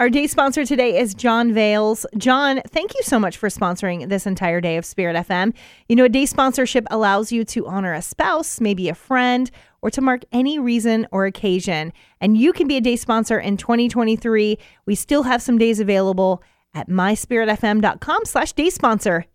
Our day sponsor today is John Vales. John, thank you so much for sponsoring this entire day of Spirit FM. You know, a day sponsorship allows you to honor a spouse, maybe a friend, or to mark any reason or occasion. And you can be a day sponsor in 2023. We still have some days available at myspiritfm.com slash day sponsor.